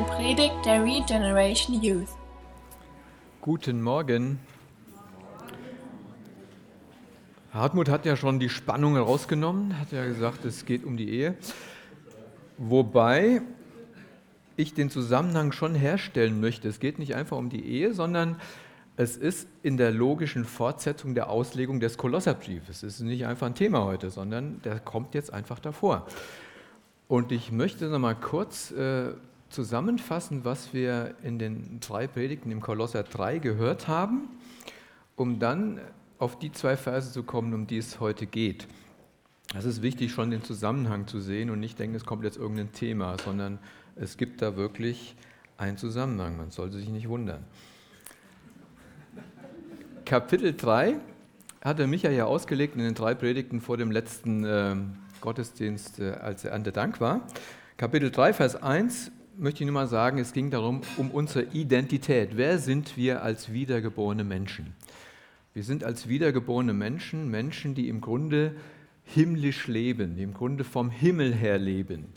eine Predigt der Regeneration Youth. Guten Morgen. Hartmut hat ja schon die Spannung herausgenommen, hat ja gesagt, es geht um die Ehe. Wobei ich den Zusammenhang schon herstellen möchte. Es geht nicht einfach um die Ehe, sondern es ist in der logischen Fortsetzung der Auslegung des Kolosserbriefes. Es ist nicht einfach ein Thema heute, sondern der kommt jetzt einfach davor. Und ich möchte noch mal kurz äh, zusammenfassen, was wir in den drei Predigten im Kolosser 3 gehört haben, um dann auf die zwei Verse zu kommen, um die es heute geht. Es ist wichtig, schon den Zusammenhang zu sehen und nicht denken, es kommt jetzt irgendein Thema, sondern es gibt da wirklich einen Zusammenhang. Man sollte sich nicht wundern. Kapitel 3 hat der Micha ja ausgelegt in den drei Predigten vor dem letzten äh, Gottesdienst, äh, als er an der Dank war. Kapitel 3, Vers 1 möchte ich nur mal sagen, es ging darum, um unsere Identität. Wer sind wir als wiedergeborene Menschen? Wir sind als wiedergeborene Menschen Menschen, die im Grunde himmlisch leben, die im Grunde vom Himmel her leben.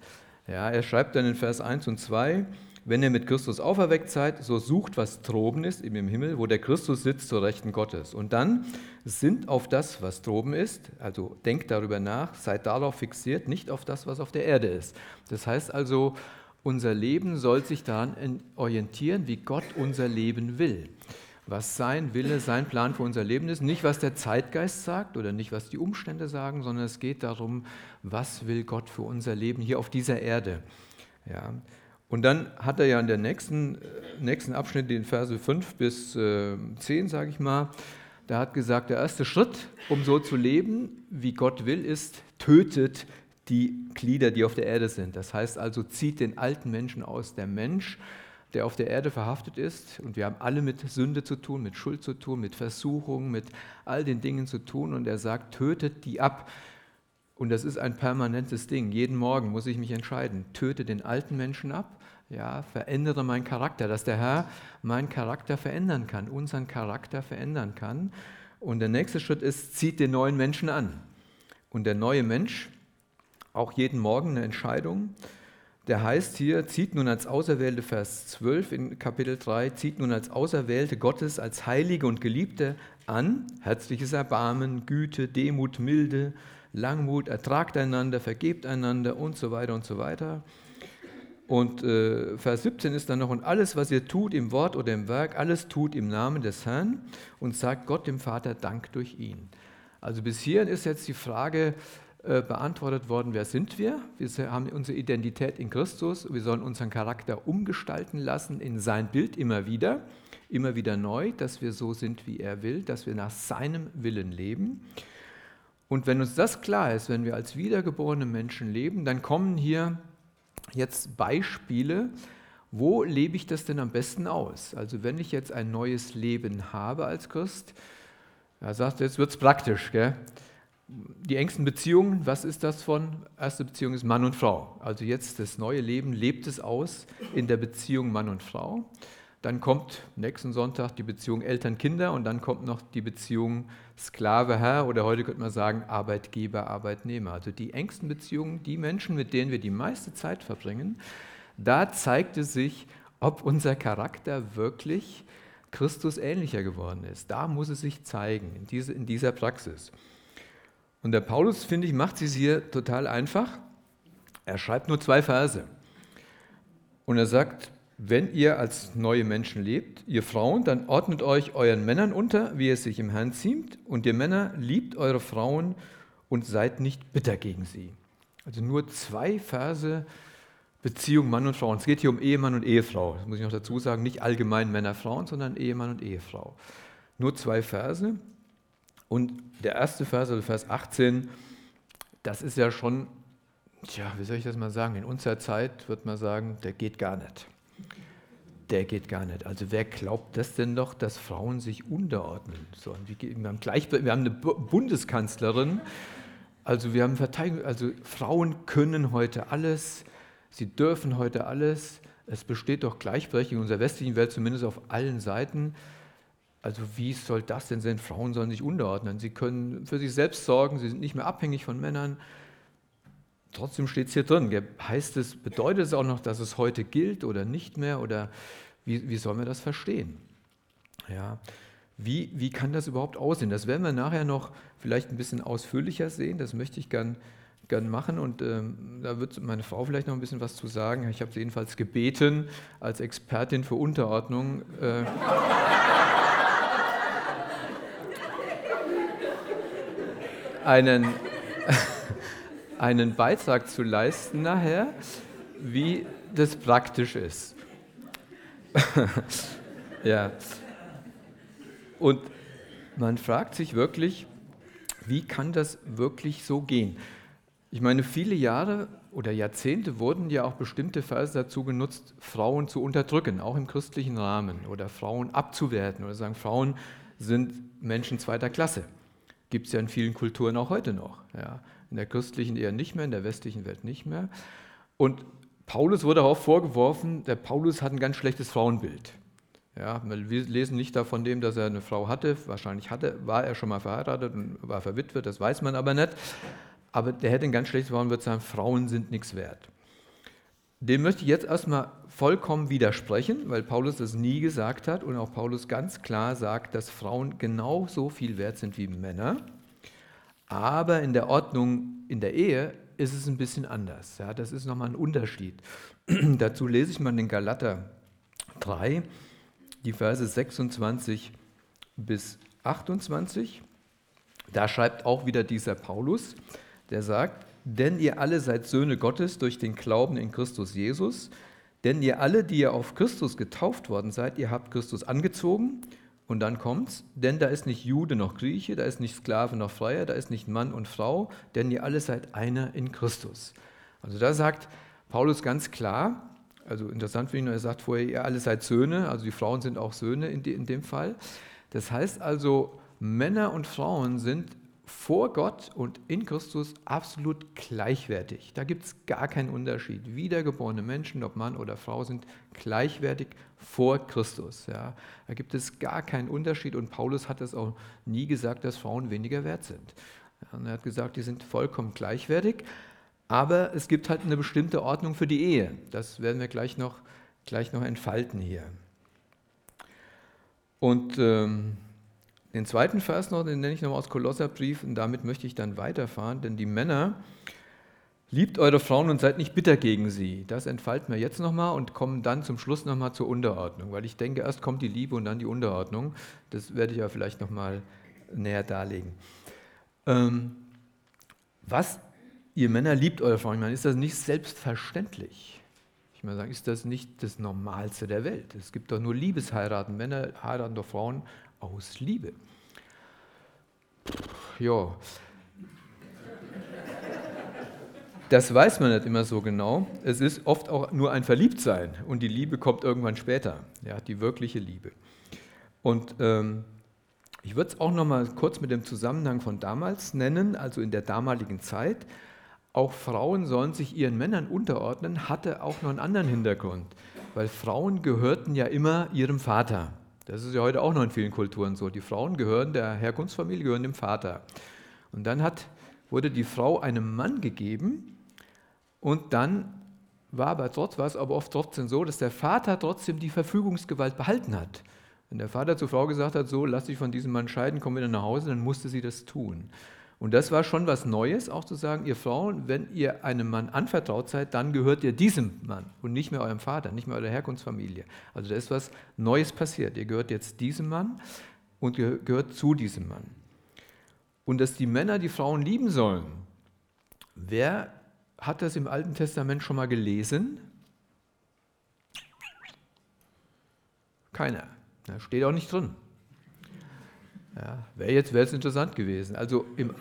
Ja, er schreibt dann in Vers 1 und 2, wenn ihr mit Christus auferweckt seid, so sucht, was droben ist, eben im Himmel, wo der Christus sitzt zur Rechten Gottes. Und dann sind auf das, was droben ist, also denkt darüber nach, seid darauf fixiert, nicht auf das, was auf der Erde ist. Das heißt also, unser Leben soll sich daran orientieren, wie Gott unser Leben will. Was sein Wille, sein Plan für unser Leben ist. Nicht, was der Zeitgeist sagt oder nicht, was die Umstände sagen, sondern es geht darum, was will Gott für unser Leben hier auf dieser Erde. Ja. Und dann hat er ja in der nächsten, äh, nächsten Abschnitt, den Verse 5 bis äh, 10, sage ich mal, da hat gesagt, der erste Schritt, um so zu leben, wie Gott will, ist, tötet die Glieder, die auf der Erde sind. Das heißt also, zieht den alten Menschen aus. Der Mensch, der auf der Erde verhaftet ist, und wir haben alle mit Sünde zu tun, mit Schuld zu tun, mit Versuchung, mit all den Dingen zu tun, und er sagt, tötet die ab. Und das ist ein permanentes Ding. Jeden Morgen muss ich mich entscheiden, töte den alten Menschen ab, ja, verändere meinen Charakter, dass der Herr meinen Charakter verändern kann, unseren Charakter verändern kann. Und der nächste Schritt ist, zieht den neuen Menschen an. Und der neue Mensch, auch jeden Morgen eine Entscheidung. Der heißt hier, zieht nun als Auserwählte, Vers 12 in Kapitel 3, zieht nun als Auserwählte Gottes, als Heilige und Geliebte an, herzliches Erbarmen, Güte, Demut, Milde, Langmut, ertragt einander, vergebt einander und so weiter und so weiter. Und äh, Vers 17 ist dann noch, und alles, was ihr tut im Wort oder im Werk, alles tut im Namen des Herrn und sagt Gott dem Vater Dank durch ihn. Also bis hierhin ist jetzt die Frage, äh, beantwortet worden, wer sind wir? Wir haben unsere Identität in Christus. Wir sollen unseren Charakter umgestalten lassen in sein Bild immer wieder, immer wieder neu, dass wir so sind, wie er will, dass wir nach seinem Willen leben. Und wenn uns das klar ist, wenn wir als wiedergeborene Menschen leben, dann kommen hier jetzt Beispiele, wo lebe ich das denn am besten aus? Also wenn ich jetzt ein neues Leben habe als Christ, er sagt, jetzt wird es praktisch. Gell? Die engsten Beziehungen, was ist das von? Erste Beziehung ist Mann und Frau. Also jetzt das neue Leben lebt es aus in der Beziehung Mann und Frau. Dann kommt nächsten Sonntag die Beziehung Eltern-Kinder und dann kommt noch die Beziehung Sklave-Herr oder heute könnte man sagen Arbeitgeber-Arbeitnehmer. Also die engsten Beziehungen, die Menschen, mit denen wir die meiste Zeit verbringen, da zeigt es sich, ob unser Charakter wirklich Christus ähnlicher geworden ist. Da muss es sich zeigen, in, diese, in dieser Praxis. Und der Paulus, finde ich, macht es hier total einfach. Er schreibt nur zwei Verse. Und er sagt, wenn ihr als neue Menschen lebt, ihr Frauen, dann ordnet euch euren Männern unter, wie es sich im Herrn ziemt. Und ihr Männer, liebt eure Frauen und seid nicht bitter gegen sie. Also nur zwei Verse Beziehung Mann und Frau. Und es geht hier um Ehemann und Ehefrau. Das muss ich noch dazu sagen. Nicht allgemein Männer, Frauen, sondern Ehemann und Ehefrau. Nur zwei Verse. Und der erste Vers, also Vers 18, das ist ja schon, tja, wie soll ich das mal sagen, in unserer Zeit wird man sagen, der geht gar nicht. Der geht gar nicht. Also wer glaubt das denn noch, dass Frauen sich unterordnen sollen? Wir haben, gleich, wir haben eine Bundeskanzlerin, also wir haben Verteidigung, also Frauen können heute alles, sie dürfen heute alles. Es besteht doch Gleichberechtigung in unserer westlichen Welt, zumindest auf allen Seiten. Also wie soll das denn sein? Frauen sollen sich unterordnen. Sie können für sich selbst sorgen, sie sind nicht mehr abhängig von Männern. trotzdem steht es hier drin. Heißt es, bedeutet es auch noch, dass es heute gilt oder nicht mehr? Oder wie, wie sollen wir das verstehen? Ja, wie, wie kann das überhaupt aussehen? Das werden wir nachher noch vielleicht ein bisschen ausführlicher sehen. Das möchte ich gern, gern machen und ähm, da wird meine Frau vielleicht noch ein bisschen was zu sagen. Ich habe sie jedenfalls gebeten, als Expertin für Unterordnung. Äh, einen, einen Beitrag zu leisten nachher, wie das praktisch ist. ja. Und man fragt sich wirklich, wie kann das wirklich so gehen? Ich meine, viele Jahre oder Jahrzehnte wurden ja auch bestimmte Verse dazu genutzt, Frauen zu unterdrücken, auch im christlichen Rahmen, oder Frauen abzuwerten oder sagen, Frauen sind Menschen zweiter Klasse. Gibt es ja in vielen Kulturen auch heute noch. Ja. In der christlichen eher nicht mehr, in der westlichen Welt nicht mehr. Und Paulus wurde auch vorgeworfen, der Paulus hat ein ganz schlechtes Frauenbild. Ja, wir lesen nicht davon dem, dass er eine Frau hatte. Wahrscheinlich hatte, war er schon mal verheiratet und war verwitwet, das weiß man aber nicht. Aber der hätte ein ganz schlechtes würde sagen, Frauen sind nichts wert. Dem möchte ich jetzt erstmal vollkommen widersprechen, weil Paulus das nie gesagt hat und auch Paulus ganz klar sagt, dass Frauen genauso viel wert sind wie Männer. Aber in der Ordnung in der Ehe ist es ein bisschen anders. Ja, das ist nochmal ein Unterschied. Dazu lese ich mal den Galater 3 die Verse 26 bis 28. Da schreibt auch wieder dieser Paulus, der sagt, denn ihr alle seid Söhne Gottes durch den Glauben in Christus Jesus, denn ihr alle, die ihr auf Christus getauft worden seid, ihr habt Christus angezogen. Und dann kommt's, denn da ist nicht Jude noch Grieche, da ist nicht Sklave noch Freier, da ist nicht Mann und Frau, denn ihr alle seid einer in Christus. Also da sagt Paulus ganz klar, also interessant finde ich er sagt vorher, ihr alle seid Söhne, also die Frauen sind auch Söhne in dem Fall. Das heißt also, Männer und Frauen sind vor Gott und in Christus absolut gleichwertig. Da gibt es gar keinen Unterschied. Wiedergeborene Menschen, ob Mann oder Frau, sind gleichwertig vor Christus. Ja. Da gibt es gar keinen Unterschied und Paulus hat es auch nie gesagt, dass Frauen weniger wert sind. Ja, er hat gesagt, die sind vollkommen gleichwertig. Aber es gibt halt eine bestimmte Ordnung für die Ehe. Das werden wir gleich noch, gleich noch entfalten hier. Und ähm, den zweiten Vers noch, den nenne ich nochmal aus Kolosserbrief und damit möchte ich dann weiterfahren, denn die Männer, liebt eure Frauen und seid nicht bitter gegen sie. Das entfalten wir jetzt nochmal und kommen dann zum Schluss nochmal zur Unterordnung, weil ich denke, erst kommt die Liebe und dann die Unterordnung. Das werde ich ja vielleicht nochmal näher darlegen. Ähm, was ihr Männer liebt eure Frauen. Ich meine, ist das nicht selbstverständlich? Ich meine, ist das nicht das Normalste der Welt? Es gibt doch nur Liebesheiraten. Männer heiraten doch Frauen aus Liebe. Ja. Das weiß man nicht immer so genau. Es ist oft auch nur ein Verliebtsein und die Liebe kommt irgendwann später, ja, die wirkliche Liebe. Und ähm, ich würde es auch noch mal kurz mit dem Zusammenhang von damals nennen, also in der damaligen Zeit auch Frauen sollen sich ihren Männern unterordnen, hatte auch noch einen anderen Hintergrund. Weil Frauen gehörten ja immer ihrem Vater. Das ist ja heute auch noch in vielen Kulturen so. Die Frauen gehören der Herkunftsfamilie, gehören dem Vater. Und dann hat, wurde die Frau einem Mann gegeben und dann war aber trotz, war es aber oft trotzdem so, dass der Vater trotzdem die Verfügungsgewalt behalten hat. Wenn der Vater zur Frau gesagt hat, so lass dich von diesem Mann scheiden, komm wieder nach Hause, dann musste sie das tun. Und das war schon was Neues, auch zu sagen, ihr Frauen, wenn ihr einem Mann anvertraut seid, dann gehört ihr diesem Mann und nicht mehr eurem Vater, nicht mehr eurer Herkunftsfamilie. Also da ist was Neues passiert. Ihr gehört jetzt diesem Mann und gehört zu diesem Mann. Und dass die Männer die Frauen lieben sollen. Wer hat das im Alten Testament schon mal gelesen? Keiner. Da steht auch nicht drin. Ja, Wäre jetzt wär's interessant gewesen. Also im,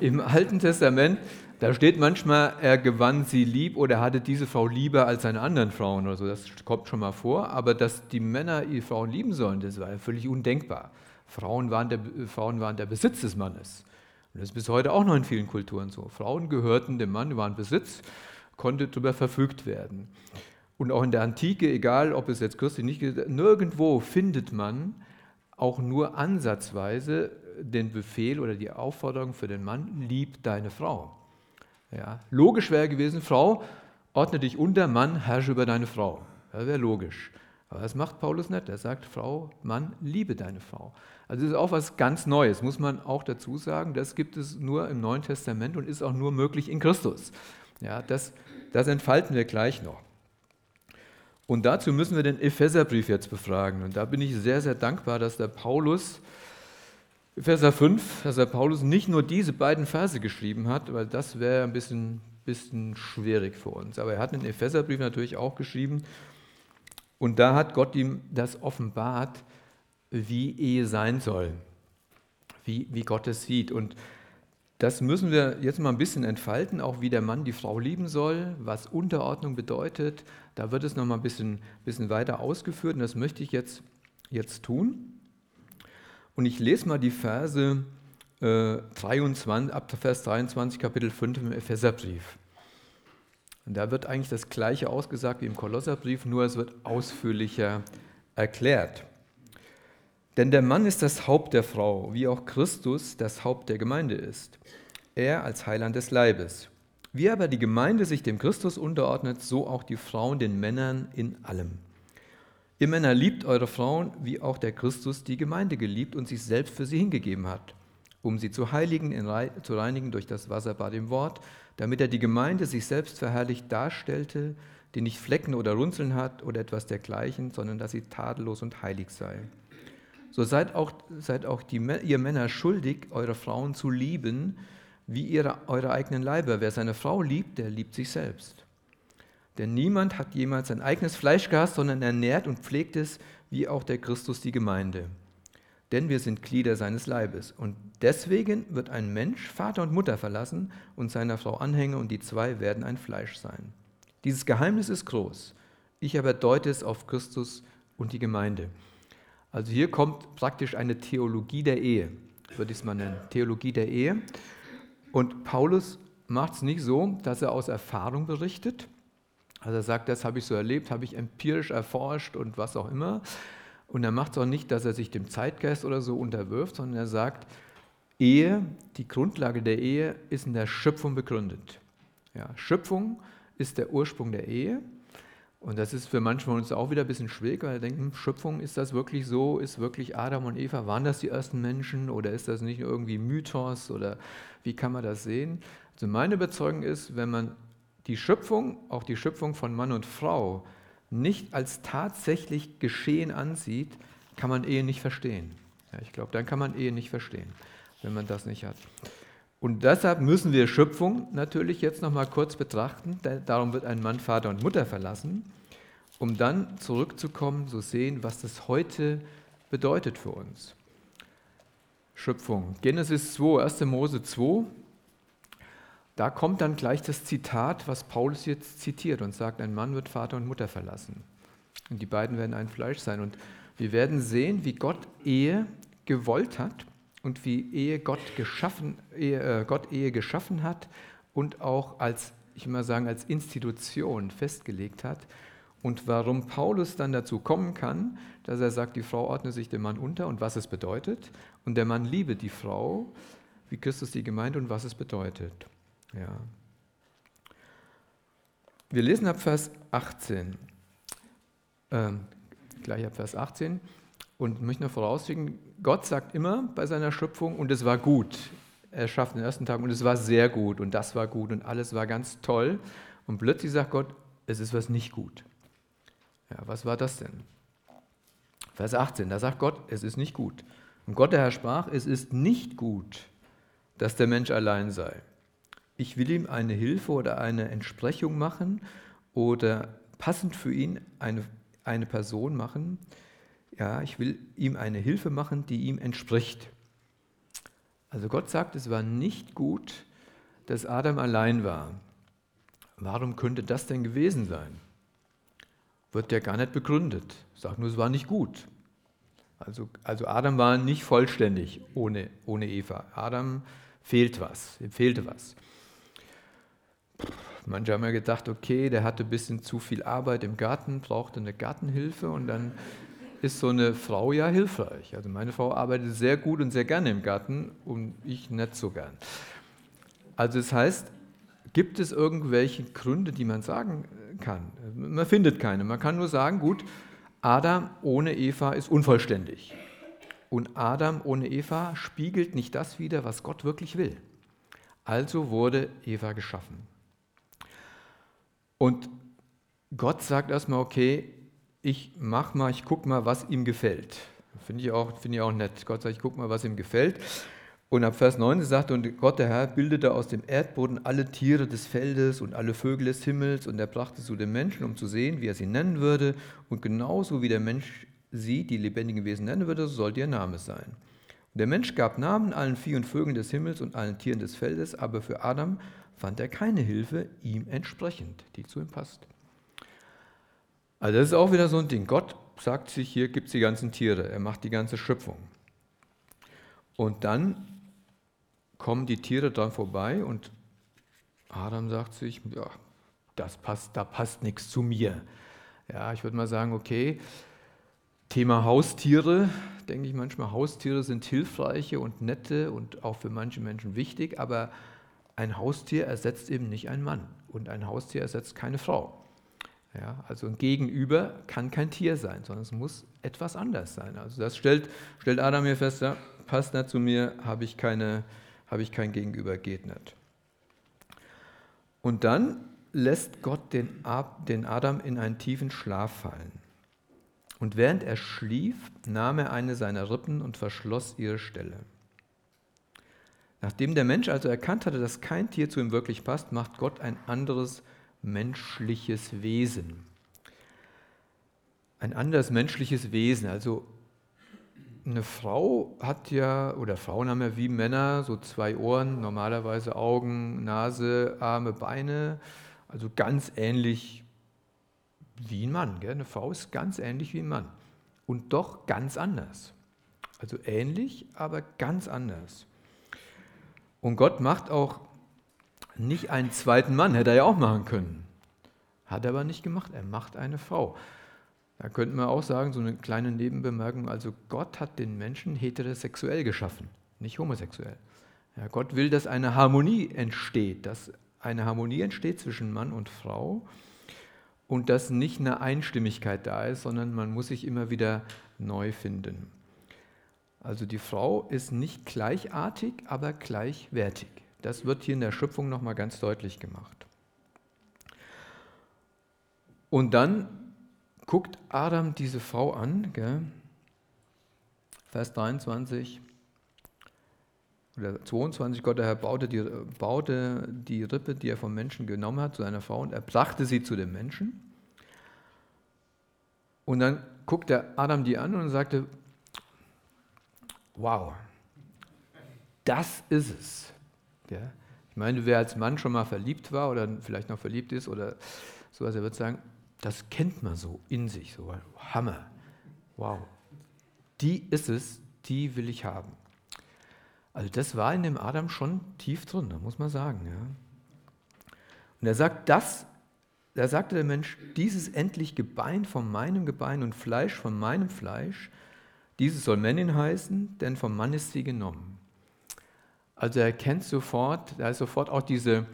im Alten Testament, da steht manchmal, er gewann sie lieb oder hatte diese Frau lieber als seine anderen Frauen oder so. Das kommt schon mal vor. Aber dass die Männer ihre Frauen lieben sollen, das war ja völlig undenkbar. Frauen waren der, Frauen waren der Besitz des Mannes. Und das ist bis heute auch noch in vielen Kulturen so. Frauen gehörten dem Mann, waren Besitz, konnte darüber verfügt werden. Und auch in der Antike, egal ob es jetzt christlich nicht nirgendwo findet man auch nur ansatzweise den Befehl oder die Aufforderung für den Mann, lieb deine Frau. Ja, logisch wäre gewesen, Frau, ordne dich unter, Mann, herrsche über deine Frau. Das wäre logisch. Aber das macht Paulus nicht. Er sagt, Frau, Mann, liebe deine Frau. Also das ist auch was ganz Neues, muss man auch dazu sagen. Das gibt es nur im Neuen Testament und ist auch nur möglich in Christus. Ja, das, das entfalten wir gleich noch. Und dazu müssen wir den Epheserbrief jetzt befragen. Und da bin ich sehr, sehr dankbar, dass der Paulus, Epheser 5, dass der Paulus nicht nur diese beiden Verse geschrieben hat, weil das wäre ein bisschen, bisschen schwierig für uns. Aber er hat den Epheserbrief natürlich auch geschrieben. Und da hat Gott ihm das offenbart, wie Ehe sein soll, wie, wie Gott es sieht. Und das müssen wir jetzt mal ein bisschen entfalten, auch wie der Mann die Frau lieben soll, was Unterordnung bedeutet. Da wird es noch mal ein bisschen, bisschen weiter ausgeführt und das möchte ich jetzt, jetzt tun. Und ich lese mal die Verse äh, 23, ab Vers 23, Kapitel 5 im Epheserbrief. Und da wird eigentlich das Gleiche ausgesagt wie im Kolosserbrief, nur es wird ausführlicher erklärt. Denn der Mann ist das Haupt der Frau, wie auch Christus das Haupt der Gemeinde ist. Er als Heiland des Leibes. Wie aber die Gemeinde sich dem Christus unterordnet, so auch die Frauen den Männern in allem. Ihr Männer liebt eure Frauen, wie auch der Christus die Gemeinde geliebt und sich selbst für sie hingegeben hat, um sie zu heiligen, zu reinigen durch das Wasser bei dem Wort, damit er die Gemeinde sich selbst verherrlicht darstellte, die nicht Flecken oder Runzeln hat oder etwas dergleichen, sondern dass sie tadellos und heilig sei. So seid auch, seid auch die, ihr Männer schuldig, eure Frauen zu lieben, wie ihre, eure eigenen Leiber. Wer seine Frau liebt, der liebt sich selbst. Denn niemand hat jemals sein eigenes Fleisch gehasst, sondern ernährt und pflegt es, wie auch der Christus die Gemeinde. Denn wir sind Glieder seines Leibes. Und deswegen wird ein Mensch Vater und Mutter verlassen und seiner Frau anhängen, und die zwei werden ein Fleisch sein. Dieses Geheimnis ist groß. Ich aber deute es auf Christus und die Gemeinde. Also hier kommt praktisch eine Theologie der Ehe, würde ich es mal nennen. Theologie der Ehe. Und Paulus macht es nicht so, dass er aus Erfahrung berichtet. Also er sagt, das habe ich so erlebt, habe ich empirisch erforscht und was auch immer. Und er macht es auch nicht, dass er sich dem Zeitgeist oder so unterwirft, sondern er sagt, Ehe, die Grundlage der Ehe ist in der Schöpfung begründet. Ja, Schöpfung ist der Ursprung der Ehe und das ist für manche von uns auch wieder ein bisschen schwierig, weil wir denken, Schöpfung, ist das wirklich so? Ist wirklich Adam und Eva, waren das die ersten Menschen oder ist das nicht irgendwie Mythos oder wie kann man das sehen? Also meine Überzeugung ist, wenn man die Schöpfung, auch die Schöpfung von Mann und Frau, nicht als tatsächlich geschehen ansieht, kann man Ehe nicht verstehen. Ja, ich glaube, dann kann man Ehe nicht verstehen, wenn man das nicht hat. Und deshalb müssen wir Schöpfung natürlich jetzt noch mal kurz betrachten. Darum wird ein Mann Vater und Mutter verlassen, um dann zurückzukommen, zu sehen, was das heute bedeutet für uns. Schöpfung. Genesis 2, 1. Mose 2. Da kommt dann gleich das Zitat, was Paulus jetzt zitiert und sagt, ein Mann wird Vater und Mutter verlassen. Und die beiden werden ein Fleisch sein. Und wir werden sehen, wie Gott Ehe gewollt hat und wie Ehe Gott, geschaffen, Ehe, äh, Gott Ehe geschaffen hat und auch als, ich mal sagen, als Institution festgelegt hat. Und warum Paulus dann dazu kommen kann, dass er sagt, die Frau ordne sich dem Mann unter und was es bedeutet. Und der Mann liebe die Frau, wie Christus die Gemeinde und was es bedeutet. Ja. Wir lesen ab Vers 18. Ähm, gleich ab Vers 18. Und möchte noch vorausschicken, Gott sagt immer bei seiner Schöpfung, und es war gut. Er schafft den ersten Tag und es war sehr gut und das war gut und alles war ganz toll. Und plötzlich sagt Gott, es ist was nicht gut. Ja, was war das denn? Vers 18, da sagt Gott, es ist nicht gut. Und Gott der Herr sprach, es ist nicht gut, dass der Mensch allein sei. Ich will ihm eine Hilfe oder eine Entsprechung machen oder passend für ihn eine, eine Person machen, ja, ich will ihm eine Hilfe machen, die ihm entspricht. Also Gott sagt, es war nicht gut, dass Adam allein war. Warum könnte das denn gewesen sein? Wird ja gar nicht begründet. Sagt nur, es war nicht gut. Also, also Adam war nicht vollständig ohne, ohne Eva. Adam fehlt was, ihm fehlte was. Manche haben ja gedacht, okay, der hatte ein bisschen zu viel Arbeit im Garten, brauchte eine Gartenhilfe und dann ist so eine Frau ja hilfreich. Also meine Frau arbeitet sehr gut und sehr gerne im Garten und ich nicht so gern. Also das heißt, gibt es irgendwelche Gründe, die man sagen kann? Man findet keine. Man kann nur sagen, gut, Adam ohne Eva ist unvollständig. Und Adam ohne Eva spiegelt nicht das wider, was Gott wirklich will. Also wurde Eva geschaffen. Und Gott sagt erstmal, okay, ich mach mal, ich guck mal, was ihm gefällt. Finde ich, auch, find ich auch nett. Gott sagt, ich guck mal, was ihm gefällt. Und ab Vers 9 sagt, und Gott, der Herr, bildete aus dem Erdboden alle Tiere des Feldes und alle Vögel des Himmels, und er brachte zu den Menschen, um zu sehen, wie er sie nennen würde. Und genauso wie der Mensch sie, die lebendigen Wesen, nennen würde, so sollte ihr Name sein. Und der Mensch gab Namen allen Vieh und Vögeln des Himmels und allen Tieren des Feldes, aber für Adam fand er keine Hilfe ihm entsprechend, die zu ihm passt. Also das ist auch wieder so ein Ding. Gott sagt sich, hier gibt es die ganzen Tiere, er macht die ganze Schöpfung. Und dann kommen die Tiere dran vorbei und Adam sagt sich, ja, das passt, da passt nichts zu mir. Ja, ich würde mal sagen, okay, Thema Haustiere, denke ich manchmal, Haustiere sind hilfreiche und nette und auch für manche Menschen wichtig, aber ein Haustier ersetzt eben nicht einen Mann und ein Haustier ersetzt keine Frau. Ja, also ein Gegenüber kann kein Tier sein, sondern es muss etwas anders sein. Also das stellt, stellt Adam hier fest, ja, passt nicht zu mir, habe ich, habe ich kein Gegenüber, geht nicht. Und dann lässt Gott den, den Adam in einen tiefen Schlaf fallen. Und während er schlief, nahm er eine seiner Rippen und verschloss ihre Stelle. Nachdem der Mensch also erkannt hatte, dass kein Tier zu ihm wirklich passt, macht Gott ein anderes menschliches Wesen. Ein anderes menschliches Wesen. Also eine Frau hat ja, oder Frauen haben ja wie Männer so zwei Ohren, normalerweise Augen, Nase, Arme, Beine. Also ganz ähnlich wie ein Mann. Gell? Eine Frau ist ganz ähnlich wie ein Mann und doch ganz anders. Also ähnlich, aber ganz anders. Und Gott macht auch nicht einen zweiten Mann, hätte er ja auch machen können. Hat er aber nicht gemacht, er macht eine Frau. Da könnte man auch sagen, so eine kleine Nebenbemerkung, also Gott hat den Menschen heterosexuell geschaffen, nicht homosexuell. Ja, Gott will, dass eine Harmonie entsteht, dass eine Harmonie entsteht zwischen Mann und Frau und dass nicht eine Einstimmigkeit da ist, sondern man muss sich immer wieder neu finden. Also die Frau ist nicht gleichartig, aber gleichwertig. Das wird hier in der Schöpfung nochmal ganz deutlich gemacht. Und dann guckt Adam diese Frau an, gell? Vers 23 oder 22, Gott der Herr baute die, baute die Rippe, die er vom Menschen genommen hat, zu einer Frau und er brachte sie zu dem Menschen. Und dann guckte Adam die an und sagte, wow, das ist es. Ja? Ich meine, wer als Mann schon mal verliebt war oder vielleicht noch verliebt ist oder sowas, er wird sagen, das kennt man so in sich, so Hammer, wow. Die ist es, die will ich haben. Also das war in dem Adam schon tief drin, da muss man sagen. Ja. Und er sagt, das, da sagte der Mensch, dieses endlich Gebein von meinem Gebein und Fleisch von meinem Fleisch, dieses soll Männin heißen, denn vom Mann ist sie genommen. Also er erkennt sofort, da ist sofort auch diese,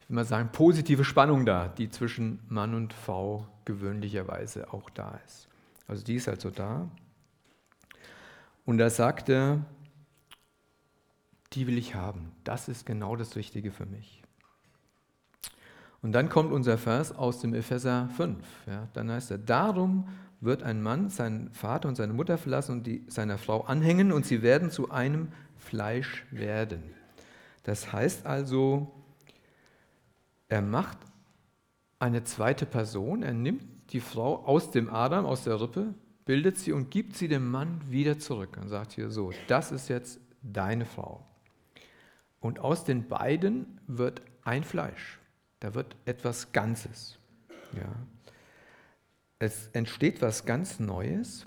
ich will mal sagen, positive Spannung da, die zwischen Mann und Frau gewöhnlicherweise auch da ist. Also die ist also da. Und da sagt er, die will ich haben. Das ist genau das Richtige für mich. Und dann kommt unser Vers aus dem Epheser 5. Ja, dann heißt er, darum wird ein Mann seinen Vater und seine Mutter verlassen und die, seiner Frau anhängen und sie werden zu einem Fleisch werden. Das heißt also, er macht eine zweite Person, er nimmt die Frau aus dem Adam, aus der Rippe, bildet sie und gibt sie dem Mann wieder zurück und sagt hier so, das ist jetzt deine Frau. Und aus den beiden wird ein Fleisch. Da wird etwas Ganzes. Ja. Es entsteht was ganz Neues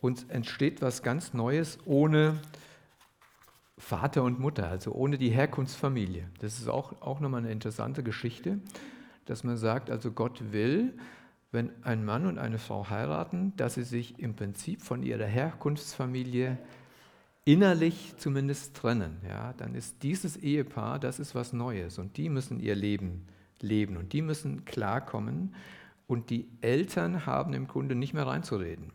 und entsteht was ganz Neues ohne Vater und Mutter, also ohne die Herkunftsfamilie. Das ist auch, auch nochmal eine interessante Geschichte, dass man sagt, also Gott will, wenn ein Mann und eine Frau heiraten, dass sie sich im Prinzip von ihrer Herkunftsfamilie innerlich zumindest trennen, ja, dann ist dieses Ehepaar, das ist was Neues und die müssen ihr Leben leben und die müssen klarkommen und die Eltern haben im Grunde nicht mehr reinzureden.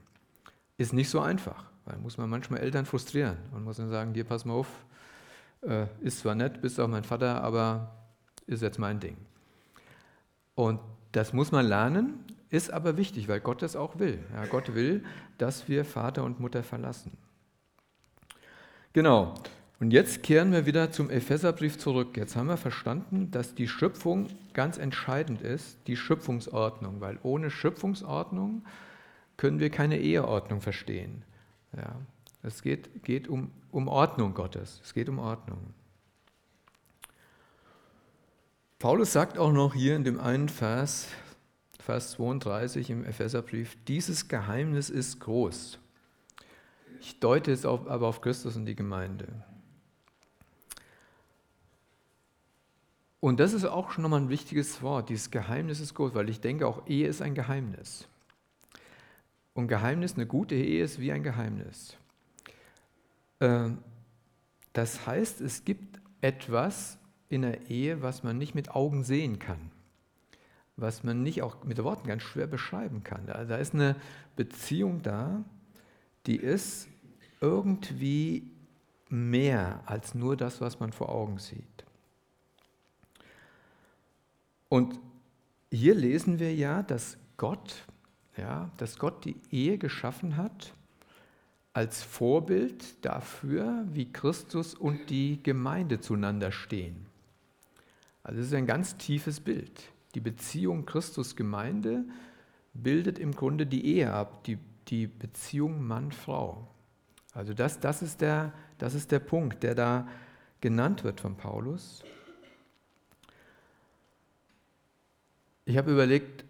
Ist nicht so einfach, weil muss man manchmal Eltern frustrieren und muss dann sagen, dir pass mal auf, äh, ist zwar nett, bist auch mein Vater, aber ist jetzt mein Ding. Und das muss man lernen, ist aber wichtig, weil Gott das auch will. Ja, Gott will, dass wir Vater und Mutter verlassen. Genau. Und jetzt kehren wir wieder zum Epheserbrief zurück. Jetzt haben wir verstanden, dass die Schöpfung ganz entscheidend ist, die Schöpfungsordnung, weil ohne Schöpfungsordnung können wir keine Eheordnung verstehen. Ja, es geht, geht um, um Ordnung Gottes. Es geht um Ordnung. Paulus sagt auch noch hier in dem einen Vers, Vers 32 im Epheserbrief, dieses Geheimnis ist groß. Ich deute es auf, aber auf Christus und die Gemeinde. Und das ist auch schon nochmal ein wichtiges Wort. Dieses Geheimnis ist groß, weil ich denke, auch Ehe ist ein Geheimnis. Und Geheimnis, eine gute Ehe ist wie ein Geheimnis. Ähm, das heißt, es gibt etwas in der Ehe, was man nicht mit Augen sehen kann, was man nicht auch mit Worten ganz schwer beschreiben kann. Da ist eine Beziehung da, die ist irgendwie mehr als nur das, was man vor Augen sieht. Und hier lesen wir ja, dass Gott, ja, dass Gott die Ehe geschaffen hat als Vorbild dafür, wie Christus und die Gemeinde zueinander stehen. Also es ist ein ganz tiefes Bild. Die Beziehung Christus-Gemeinde bildet im Grunde die Ehe ab, die, die Beziehung Mann-Frau. Also das, das, ist der, das ist der Punkt, der da genannt wird von Paulus. Ich habe überlegt,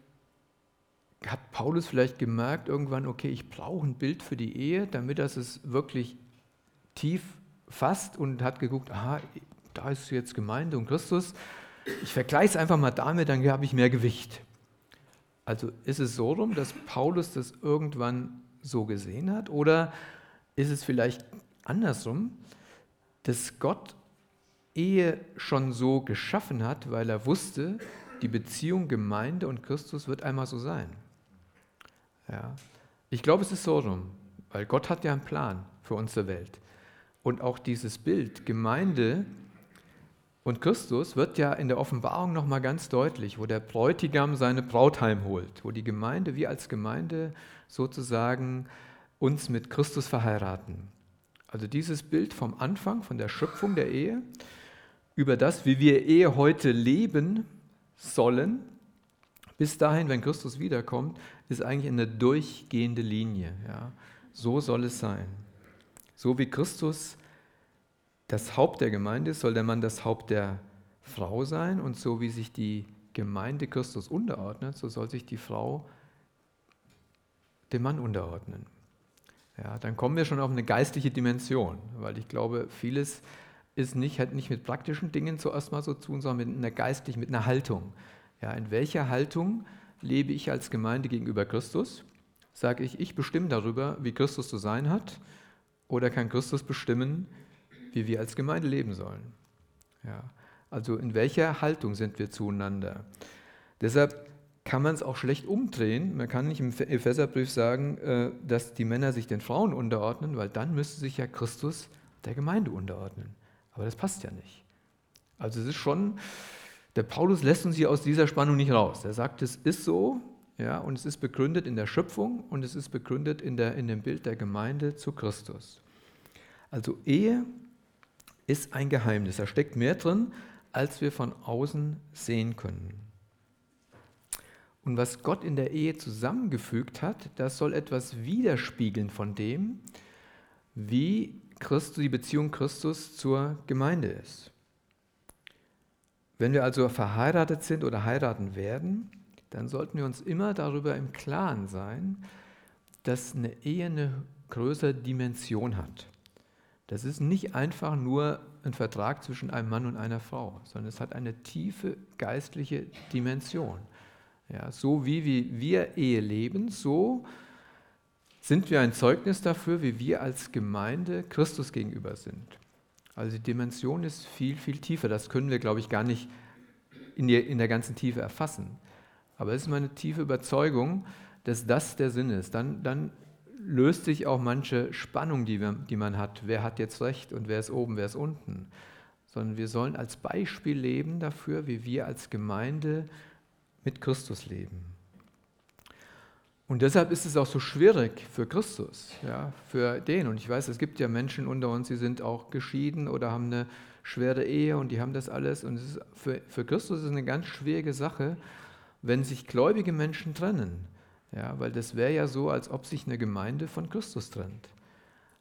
hat Paulus vielleicht gemerkt irgendwann, okay, ich brauche ein Bild für die Ehe, damit das es wirklich tief fasst und hat geguckt, aha, da ist jetzt Gemeinde und Christus. Ich vergleiche es einfach mal damit, dann habe ich mehr Gewicht. Also ist es so rum, dass Paulus das irgendwann so gesehen hat oder ist es vielleicht andersrum, dass Gott Ehe schon so geschaffen hat, weil er wusste, die Beziehung Gemeinde und Christus wird einmal so sein. Ja. Ich glaube, es ist so rum, weil Gott hat ja einen Plan für unsere Welt. Und auch dieses Bild Gemeinde und Christus wird ja in der Offenbarung nochmal ganz deutlich, wo der Bräutigam seine Braut heimholt, wo die Gemeinde, wir als Gemeinde sozusagen uns mit Christus verheiraten. Also dieses Bild vom Anfang, von der Schöpfung der Ehe, über das, wie wir Ehe heute leben sollen, bis dahin, wenn Christus wiederkommt, ist eigentlich eine durchgehende Linie. Ja. So soll es sein. So wie Christus das Haupt der Gemeinde ist, soll der Mann das Haupt der Frau sein und so wie sich die Gemeinde Christus unterordnet, so soll sich die Frau dem Mann unterordnen. Ja, dann kommen wir schon auf eine geistliche Dimension, weil ich glaube, vieles ist nicht, hat nicht mit praktischen Dingen zuerst mal so zu tun, sondern mit einer geistlichen, mit einer Haltung. Ja, in welcher Haltung lebe ich als Gemeinde gegenüber Christus? Sage ich, ich bestimme darüber, wie Christus zu sein hat, oder kann Christus bestimmen, wie wir als Gemeinde leben sollen? Ja, also in welcher Haltung sind wir zueinander? Deshalb kann man es auch schlecht umdrehen. Man kann nicht im Epheserbrief sagen, äh, dass die Männer sich den Frauen unterordnen, weil dann müsste sich ja Christus der Gemeinde unterordnen. Aber das passt ja nicht. Also es ist schon, der Paulus lässt uns hier aus dieser Spannung nicht raus. Er sagt, es ist so, ja, und es ist begründet in der Schöpfung und es ist begründet in, der, in dem Bild der Gemeinde zu Christus. Also Ehe ist ein Geheimnis. Da steckt mehr drin, als wir von außen sehen können. Und was Gott in der Ehe zusammengefügt hat, das soll etwas widerspiegeln von dem, wie Christus, die Beziehung Christus zur Gemeinde ist. Wenn wir also verheiratet sind oder heiraten werden, dann sollten wir uns immer darüber im Klaren sein, dass eine Ehe eine größere Dimension hat. Das ist nicht einfach nur ein Vertrag zwischen einem Mann und einer Frau, sondern es hat eine tiefe geistliche Dimension. Ja, so wie wir Ehe leben, so sind wir ein Zeugnis dafür, wie wir als Gemeinde Christus gegenüber sind. Also die Dimension ist viel, viel tiefer. Das können wir, glaube ich, gar nicht in der, in der ganzen Tiefe erfassen. Aber es ist meine tiefe Überzeugung, dass das der Sinn ist. Dann, dann löst sich auch manche Spannung, die, wir, die man hat. Wer hat jetzt recht und wer ist oben, wer ist unten? Sondern wir sollen als Beispiel leben dafür, wie wir als Gemeinde mit Christus leben. Und deshalb ist es auch so schwierig für Christus, ja, für den. Und ich weiß, es gibt ja Menschen unter uns, die sind auch geschieden oder haben eine schwere Ehe und die haben das alles. Und für, für Christus ist es eine ganz schwierige Sache, wenn sich gläubige Menschen trennen. Ja, weil das wäre ja so, als ob sich eine Gemeinde von Christus trennt.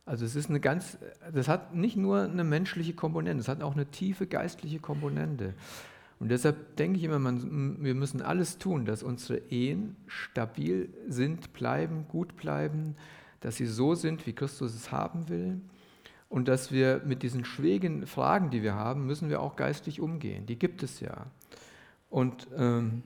Also es ist eine ganz, das hat nicht nur eine menschliche Komponente, es hat auch eine tiefe geistliche Komponente. Und deshalb denke ich immer, man, wir müssen alles tun, dass unsere Ehen stabil sind, bleiben, gut bleiben, dass sie so sind, wie Christus es haben will. Und dass wir mit diesen schwierigen Fragen, die wir haben, müssen wir auch geistlich umgehen. Die gibt es ja. Und ähm,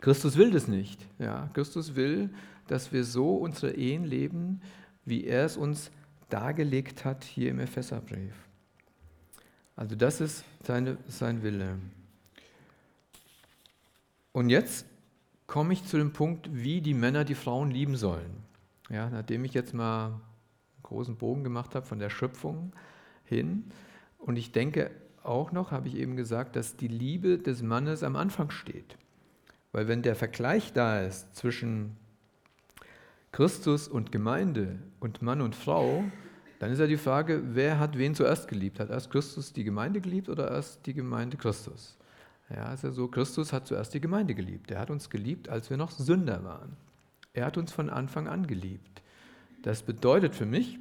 Christus will das nicht. Ja. Christus will, dass wir so unsere Ehen leben, wie er es uns dargelegt hat hier im Epheserbrief. Also das ist seine, sein Wille. Und jetzt komme ich zu dem Punkt, wie die Männer die Frauen lieben sollen. Ja, nachdem ich jetzt mal einen großen Bogen gemacht habe von der Schöpfung hin. Und ich denke auch noch, habe ich eben gesagt, dass die Liebe des Mannes am Anfang steht. Weil wenn der Vergleich da ist zwischen Christus und Gemeinde und Mann und Frau, dann ist ja die Frage, wer hat wen zuerst geliebt? Hat erst Christus die Gemeinde geliebt oder erst die Gemeinde Christus? Ja, ist ja so, Christus hat zuerst die Gemeinde geliebt. Er hat uns geliebt, als wir noch Sünder waren. Er hat uns von Anfang an geliebt. Das bedeutet für mich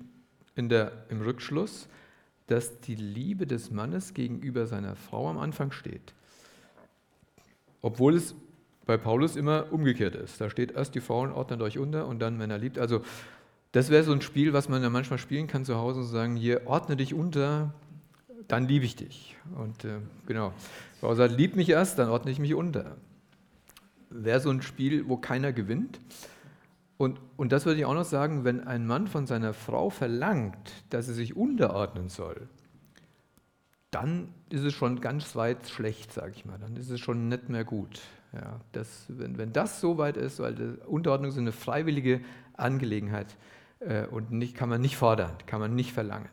in der, im Rückschluss, dass die Liebe des Mannes gegenüber seiner Frau am Anfang steht. Obwohl es bei Paulus immer umgekehrt ist. Da steht erst die Frauen ordnet euch unter und dann Männer liebt. Also das wäre so ein Spiel, was man ja manchmal spielen kann zu Hause und sagen, hier ordne dich unter, dann liebe ich dich. Und äh, genau, Paulus sagt, lieb mich erst, dann ordne ich mich unter. Wäre so ein Spiel, wo keiner gewinnt. Und, und das würde ich auch noch sagen, wenn ein Mann von seiner Frau verlangt, dass sie sich unterordnen soll, dann ist es schon ganz weit schlecht, sage ich mal. Dann ist es schon nicht mehr gut. Ja, das, wenn, wenn das so weit ist, weil Unterordnung ist eine freiwillige Angelegenheit äh, und nicht, kann man nicht fordern, kann man nicht verlangen.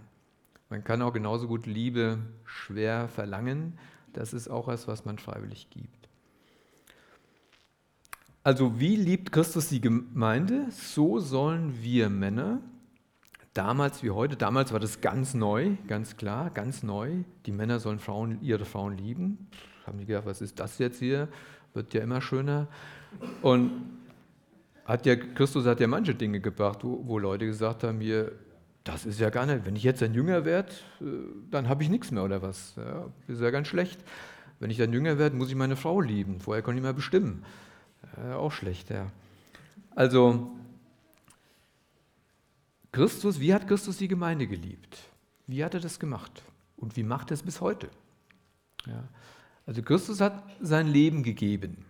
Man kann auch genauso gut Liebe schwer verlangen. Das ist auch etwas, was man freiwillig gibt. Also wie liebt Christus die Gemeinde? So sollen wir Männer, damals wie heute, damals war das ganz neu, ganz klar, ganz neu. Die Männer sollen Frauen, ihre Frauen lieben. Haben die gedacht, was ist das jetzt hier? Wird ja immer schöner. Und hat ja, Christus hat ja manche Dinge gebracht, wo, wo Leute gesagt haben, hier, das ist ja gar nicht, wenn ich jetzt ein Jünger werde, äh, dann habe ich nichts mehr oder was. Ja, ist ja ganz schlecht. Wenn ich dann Jünger werde, muss ich meine Frau lieben. Vorher konnte ich mehr bestimmen. Ja, auch schlecht, ja. Also, Christus, wie hat Christus die Gemeinde geliebt? Wie hat er das gemacht? Und wie macht er es bis heute? Ja. Also Christus hat sein Leben gegeben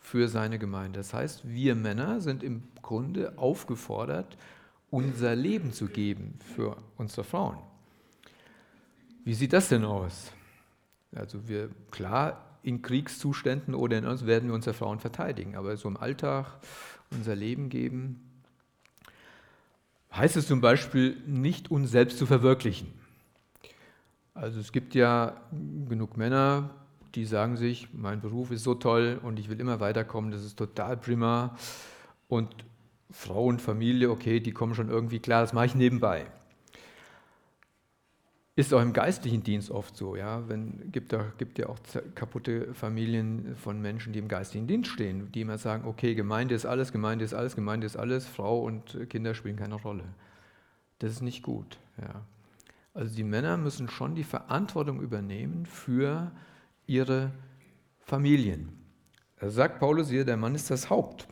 für seine Gemeinde. Das heißt, wir Männer sind im Grunde aufgefordert, unser Leben zu geben für unsere Frauen. Wie sieht das denn aus? Also wir, klar, in Kriegszuständen oder in uns werden wir unsere Frauen verteidigen, aber so im Alltag unser Leben geben, heißt es zum Beispiel nicht uns selbst zu verwirklichen. Also es gibt ja genug Männer, die sagen sich, mein Beruf ist so toll und ich will immer weiterkommen, das ist total prima und Frau und Familie, okay, die kommen schon irgendwie klar, das mache ich nebenbei. Ist auch im geistlichen Dienst oft so, ja. Wenn, gibt, ja, gibt ja auch kaputte Familien von Menschen, die im geistlichen Dienst stehen, die immer sagen, okay, Gemeinde ist alles, Gemeinde ist alles, Gemeinde ist alles, Frau und Kinder spielen keine Rolle. Das ist nicht gut, ja. Also die Männer müssen schon die Verantwortung übernehmen für ihre Familien. Da sagt Paulus hier, der Mann ist das Haupt.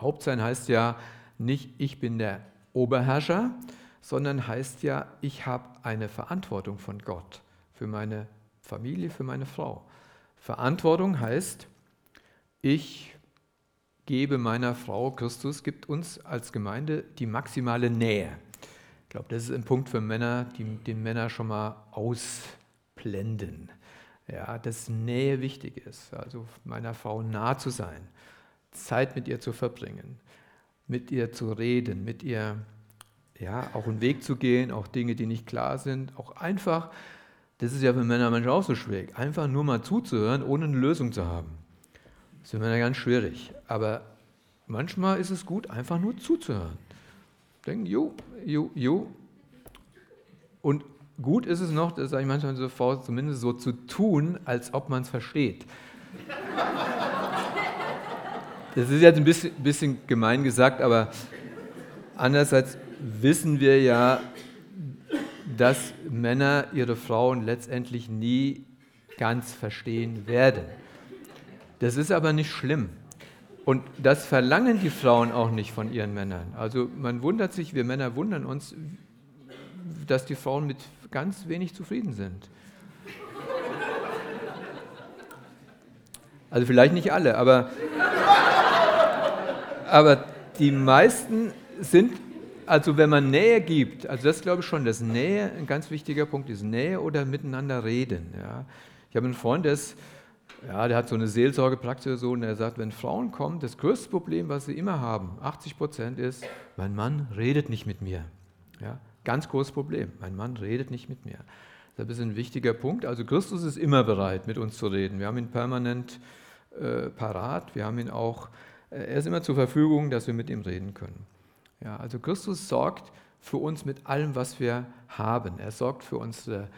Haupt sein heißt ja nicht, ich bin der Oberherrscher, sondern heißt ja, ich habe eine Verantwortung von Gott für meine Familie, für meine Frau. Verantwortung heißt, ich gebe meiner Frau, Christus gibt uns als Gemeinde die maximale Nähe. Ich glaube, das ist ein Punkt für Männer, die den Männer schon mal ausblenden. Ja, dass Nähe wichtig ist, also meiner Frau nah zu sein, Zeit mit ihr zu verbringen, mit ihr zu reden, mit ihr ja, auch einen Weg zu gehen, auch Dinge, die nicht klar sind, auch einfach, das ist ja für Männer manchmal auch so schwierig, einfach nur mal zuzuhören, ohne eine Lösung zu haben. Das ist für Männer ganz schwierig, aber manchmal ist es gut, einfach nur zuzuhören. Denken, jo, jo, jo. Und gut ist es noch, das sage ich manchmal sofort, zumindest so zu tun, als ob man es versteht. Das ist jetzt ein bisschen, bisschen gemein gesagt, aber andererseits wissen wir ja, dass Männer ihre Frauen letztendlich nie ganz verstehen werden. Das ist aber nicht schlimm. Und das verlangen die Frauen auch nicht von ihren Männern. Also man wundert sich, wir Männer wundern uns, dass die Frauen mit ganz wenig zufrieden sind. Also vielleicht nicht alle, aber, aber die meisten sind, also wenn man Nähe gibt, also das glaube ich schon, dass Nähe ein ganz wichtiger Punkt ist, Nähe oder miteinander reden. Ja. Ich habe einen Freund, der, ist, ja, der hat so eine Seelsorgepraxis so, und der sagt, wenn Frauen kommen, das größte Problem, was sie immer haben, 80 Prozent ist, mein Mann redet nicht mit mir. Ja. Ganz großes Problem. Mein Mann redet nicht mit mir. Das ist ein wichtiger Punkt. Also Christus ist immer bereit, mit uns zu reden. Wir haben ihn permanent äh, parat. Wir haben ihn auch, er ist immer zur Verfügung, dass wir mit ihm reden können. Ja, also Christus sorgt für uns mit allem, was wir haben. Er sorgt für unsere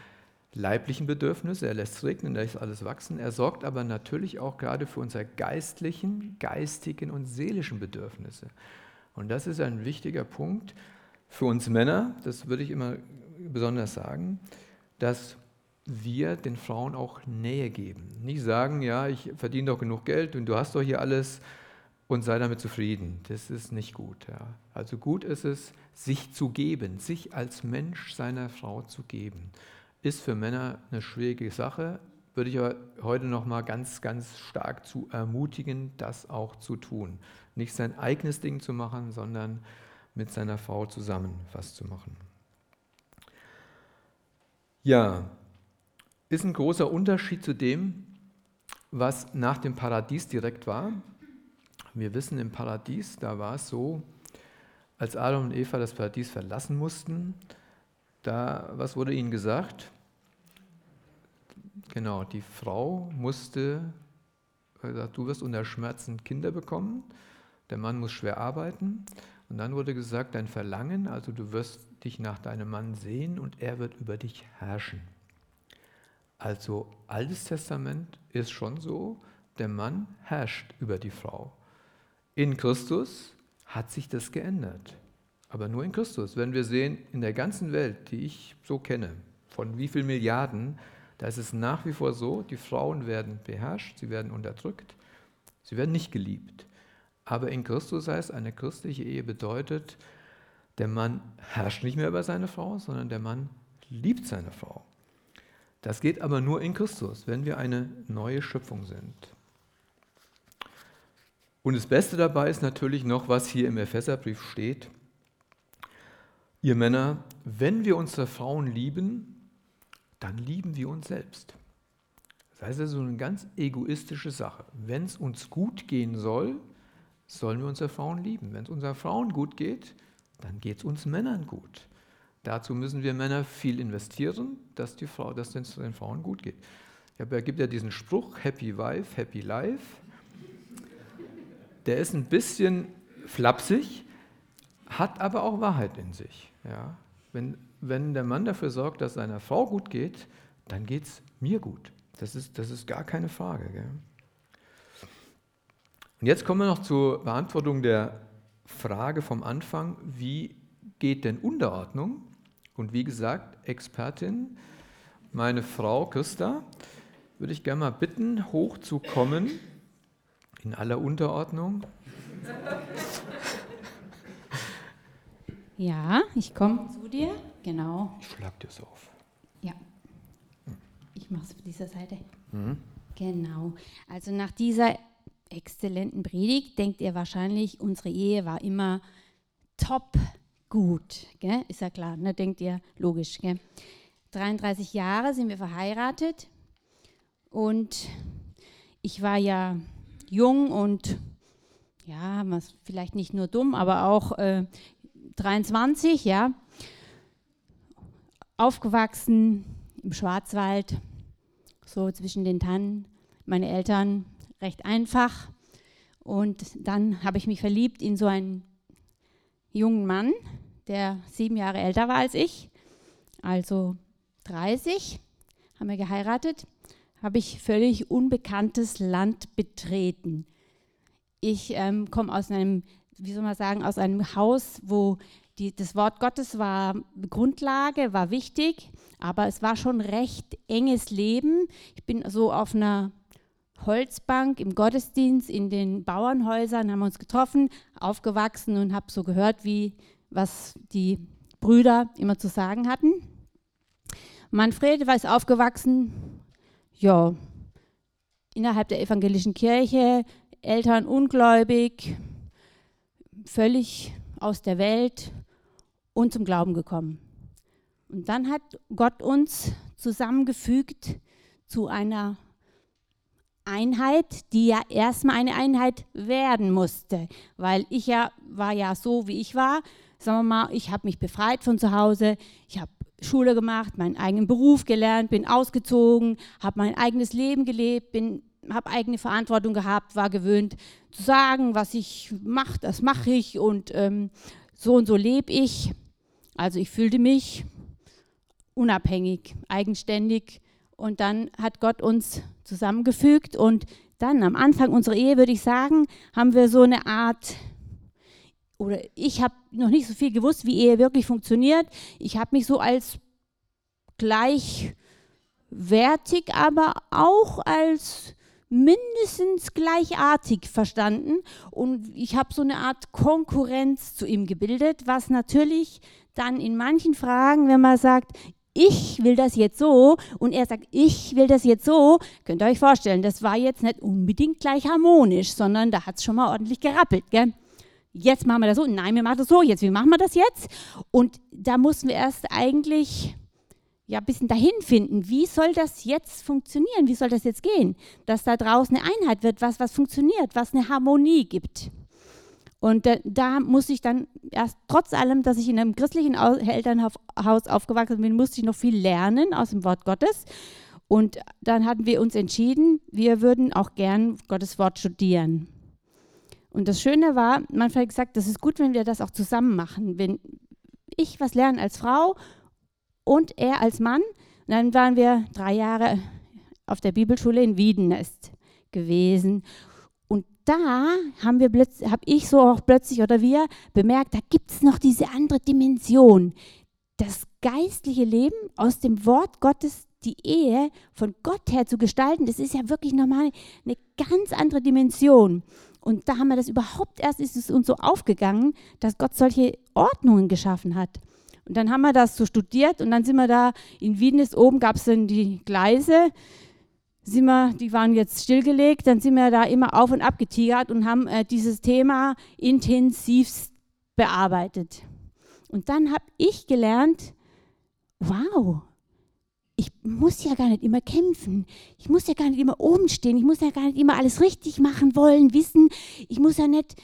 leiblichen Bedürfnisse, er lässt regnen, er lässt alles wachsen. Er sorgt aber natürlich auch gerade für unsere geistlichen, geistigen und seelischen Bedürfnisse. Und das ist ein wichtiger Punkt, für uns Männer, das würde ich immer besonders sagen, dass wir den Frauen auch Nähe geben. Nicht sagen, ja, ich verdiene doch genug Geld und du hast doch hier alles und sei damit zufrieden. Das ist nicht gut. Ja. Also gut ist es, sich zu geben, sich als Mensch seiner Frau zu geben. Ist für Männer eine schwierige Sache, würde ich aber heute noch mal ganz, ganz stark zu ermutigen, das auch zu tun. Nicht sein eigenes Ding zu machen, sondern mit seiner Frau zusammen was zu machen. Ja, ist ein großer Unterschied zu dem, was nach dem Paradies direkt war. Wir wissen, im Paradies, da war es so, als Adam und Eva das Paradies verlassen mussten, da, was wurde ihnen gesagt? Genau, die Frau musste, gesagt, du wirst unter Schmerzen Kinder bekommen, der Mann muss schwer arbeiten und dann wurde gesagt, dein Verlangen, also du wirst dich nach deinem Mann sehen und er wird über dich herrschen. Also Altes Testament ist schon so, der Mann herrscht über die Frau. In Christus hat sich das geändert. Aber nur in Christus. Wenn wir sehen, in der ganzen Welt, die ich so kenne, von wie vielen Milliarden, da ist es nach wie vor so, die Frauen werden beherrscht, sie werden unterdrückt, sie werden nicht geliebt. Aber in Christus heißt, eine christliche Ehe bedeutet, der Mann herrscht nicht mehr über seine Frau, sondern der Mann liebt seine Frau. Das geht aber nur in Christus, wenn wir eine neue Schöpfung sind. Und das Beste dabei ist natürlich noch, was hier im Epheserbrief steht. Ihr Männer, wenn wir unsere Frauen lieben, dann lieben wir uns selbst. Das heißt also eine ganz egoistische Sache. Wenn es uns gut gehen soll, sollen wir unsere Frauen lieben. Wenn es unseren Frauen gut geht, dann geht es uns Männern gut. Dazu müssen wir Männer viel investieren, dass, die Frau, dass es den Frauen gut geht. Es gibt ja diesen Spruch, Happy Wife, Happy Life. Der ist ein bisschen flapsig, hat aber auch Wahrheit in sich. Ja? Wenn, wenn der Mann dafür sorgt, dass seiner Frau gut geht, dann geht es mir gut. Das ist, das ist gar keine Frage. Gell? Und jetzt kommen wir noch zur Beantwortung der Frage vom Anfang, wie geht denn Unterordnung? Und wie gesagt, Expertin, meine Frau Christa, würde ich gerne mal bitten, hochzukommen in aller Unterordnung. Ja, ich komme zu dir, genau. Ich schlag dir es auf. Ja, ich mache es auf dieser Seite. Mhm. Genau. Also nach dieser exzellenten Predigt denkt ihr wahrscheinlich, unsere Ehe war immer top gut. Gell? Ist ja klar, ne? denkt ihr logisch. Gell? 33 Jahre sind wir verheiratet und ich war ja jung und ja, was vielleicht nicht nur dumm, aber auch äh, 23, ja, aufgewachsen im Schwarzwald, so zwischen den Tannen. Meine Eltern recht einfach. Und dann habe ich mich verliebt in so einen jungen Mann, der sieben Jahre älter war als ich, also 30, haben wir geheiratet, habe ich völlig unbekanntes Land betreten. Ich ähm, komme aus einem, wie soll man sagen, aus einem Haus, wo die, das Wort Gottes war Grundlage, war wichtig, aber es war schon recht enges Leben. Ich bin so auf einer Holzbank im Gottesdienst in den Bauernhäusern, haben wir uns getroffen, aufgewachsen und habe so gehört, wie was die Brüder immer zu sagen hatten. Manfred war es aufgewachsen, ja, innerhalb der evangelischen Kirche, Eltern ungläubig, völlig aus der Welt und zum Glauben gekommen. Und dann hat Gott uns zusammengefügt zu einer Einheit, die ja erstmal eine Einheit werden musste, weil ich ja war ja so, wie ich war. Sagen wir mal, ich habe mich befreit von zu Hause, ich habe Schule gemacht, meinen eigenen Beruf gelernt, bin ausgezogen, habe mein eigenes Leben gelebt, habe eigene Verantwortung gehabt, war gewöhnt zu sagen, was ich mache, das mache ich und ähm, so und so lebe ich. Also ich fühlte mich unabhängig, eigenständig und dann hat Gott uns zusammengefügt und dann am Anfang unserer Ehe, würde ich sagen, haben wir so eine Art, oder ich habe noch nicht so viel gewusst, wie Ehe wirklich funktioniert. Ich habe mich so als gleichwertig, aber auch als mindestens gleichartig verstanden und ich habe so eine Art Konkurrenz zu ihm gebildet, was natürlich dann in manchen Fragen, wenn man sagt, ich will das jetzt so und er sagt, ich will das jetzt so, könnt ihr euch vorstellen, das war jetzt nicht unbedingt gleich harmonisch, sondern da hat es schon mal ordentlich gerappelt. Gell? Jetzt machen wir das so, nein, wir machen das so, jetzt, wie machen wir das jetzt? Und da mussten wir erst eigentlich ja, ein bisschen dahin finden, wie soll das jetzt funktionieren, wie soll das jetzt gehen, dass da draußen eine Einheit wird, was, was funktioniert, was eine Harmonie gibt. Und da, da musste ich dann erst, trotz allem, dass ich in einem christlichen Elternhaus aufgewachsen bin, musste ich noch viel lernen aus dem Wort Gottes. Und dann hatten wir uns entschieden, wir würden auch gern Gottes Wort studieren. Und das Schöne war, man hat gesagt, das ist gut, wenn wir das auch zusammen machen. Wenn ich was lerne als Frau und er als Mann, dann waren wir drei Jahre auf der Bibelschule in Wiedenest gewesen da haben wir habe ich so auch plötzlich oder wir bemerkt, da gibt es noch diese andere Dimension. Das geistliche Leben aus dem Wort Gottes, die Ehe von Gott her zu gestalten, das ist ja wirklich nochmal eine ganz andere Dimension. Und da haben wir das überhaupt erst, ist es uns so aufgegangen, dass Gott solche Ordnungen geschaffen hat. Und dann haben wir das so studiert und dann sind wir da in Wien, ist oben gab es dann die Gleise, sind wir, die waren jetzt stillgelegt, dann sind wir da immer auf und ab getigert und haben äh, dieses Thema intensiv bearbeitet. Und dann habe ich gelernt, wow, ich muss ja gar nicht immer kämpfen. Ich muss ja gar nicht immer oben stehen. Ich muss ja gar nicht immer alles richtig machen wollen, wissen. Ich muss ja nicht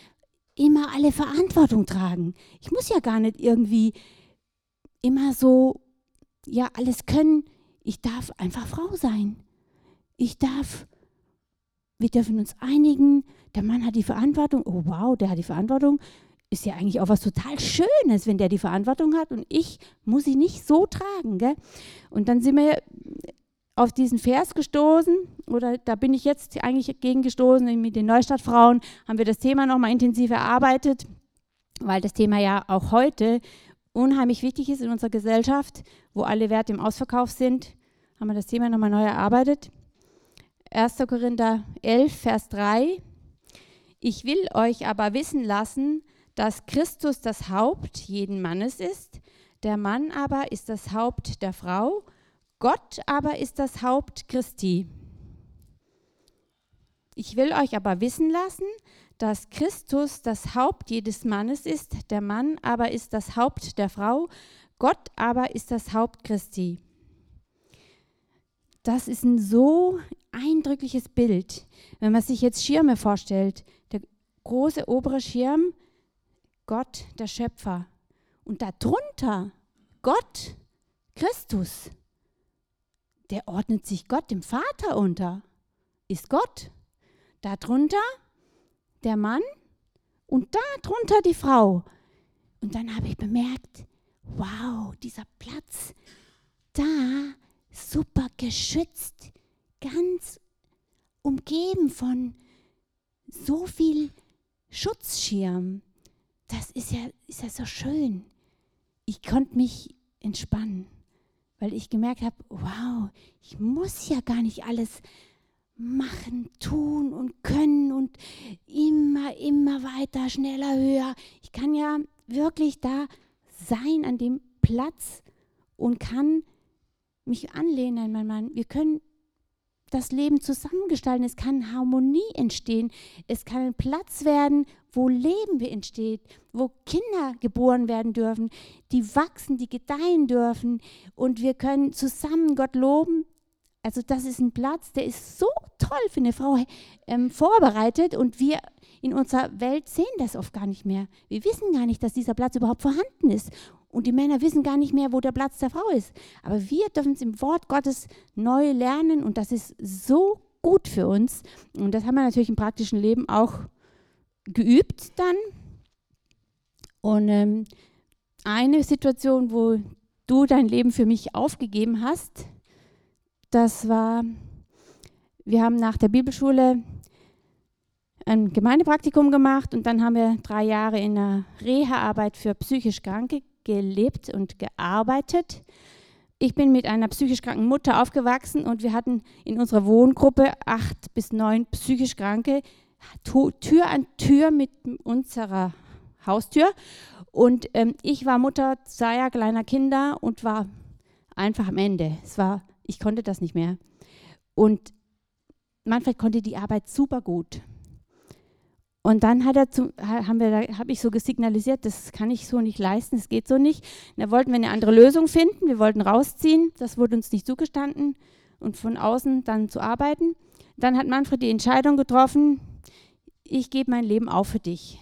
immer alle Verantwortung tragen. Ich muss ja gar nicht irgendwie immer so, ja, alles können. Ich darf einfach Frau sein ich darf, wir dürfen uns einigen, der Mann hat die Verantwortung, oh wow, der hat die Verantwortung, ist ja eigentlich auch was total Schönes, wenn der die Verantwortung hat und ich muss sie nicht so tragen. Gell? Und dann sind wir auf diesen Vers gestoßen, oder da bin ich jetzt eigentlich gegen gestoßen, mit den Neustadtfrauen haben wir das Thema nochmal intensiv erarbeitet, weil das Thema ja auch heute unheimlich wichtig ist in unserer Gesellschaft, wo alle Werte im Ausverkauf sind, haben wir das Thema nochmal neu erarbeitet. 1. Korinther 11, Vers 3. Ich will euch aber wissen lassen, dass Christus das Haupt jeden Mannes ist, der Mann aber ist das Haupt der Frau, Gott aber ist das Haupt Christi. Ich will euch aber wissen lassen, dass Christus das Haupt jedes Mannes ist, der Mann aber ist das Haupt der Frau, Gott aber ist das Haupt Christi. Das ist ein so eindrückliches Bild, wenn man sich jetzt Schirme vorstellt. Der große obere Schirm, Gott, der Schöpfer. Und darunter Gott, Christus. Der ordnet sich Gott, dem Vater, unter. Ist Gott. Darunter der Mann und darunter die Frau. Und dann habe ich bemerkt, wow, dieser Platz, da super geschützt, ganz umgeben von so viel Schutzschirm. Das ist ja, ist ja so schön. Ich konnte mich entspannen, weil ich gemerkt habe, wow, ich muss ja gar nicht alles machen, tun und können und immer, immer weiter, schneller, höher. Ich kann ja wirklich da sein an dem Platz und kann mich anlehnen an meinen Mann. Wir können das Leben zusammengestalten. Es kann Harmonie entstehen. Es kann ein Platz werden, wo Leben entsteht, wo Kinder geboren werden dürfen, die wachsen, die gedeihen dürfen. Und wir können zusammen Gott loben. Also das ist ein Platz, der ist so toll für eine Frau ähm, vorbereitet und wir in unserer Welt sehen das oft gar nicht mehr. Wir wissen gar nicht, dass dieser Platz überhaupt vorhanden ist. Und die Männer wissen gar nicht mehr, wo der Platz der Frau ist. Aber wir dürfen es im Wort Gottes neu lernen und das ist so gut für uns. Und das haben wir natürlich im praktischen Leben auch geübt dann. Und ähm, eine Situation, wo du dein Leben für mich aufgegeben hast, das war, wir haben nach der Bibelschule ein Gemeindepraktikum gemacht und dann haben wir drei Jahre in der Reha-Arbeit für psychisch Kranke gelebt und gearbeitet. Ich bin mit einer psychisch kranken Mutter aufgewachsen und wir hatten in unserer Wohngruppe acht bis neun psychisch Kranke, Tür an Tür mit unserer Haustür. Und ähm, ich war Mutter zweier kleiner Kinder und war einfach am Ende. Es war, ich konnte das nicht mehr. Und Manfred konnte die Arbeit super gut. Und dann hat er zu, haben wir, habe ich so gesignalisiert, das kann ich so nicht leisten, das geht so nicht. Da wollten wir eine andere Lösung finden. Wir wollten rausziehen. Das wurde uns nicht zugestanden und von außen dann zu arbeiten. Dann hat Manfred die Entscheidung getroffen: Ich gebe mein Leben auf für dich.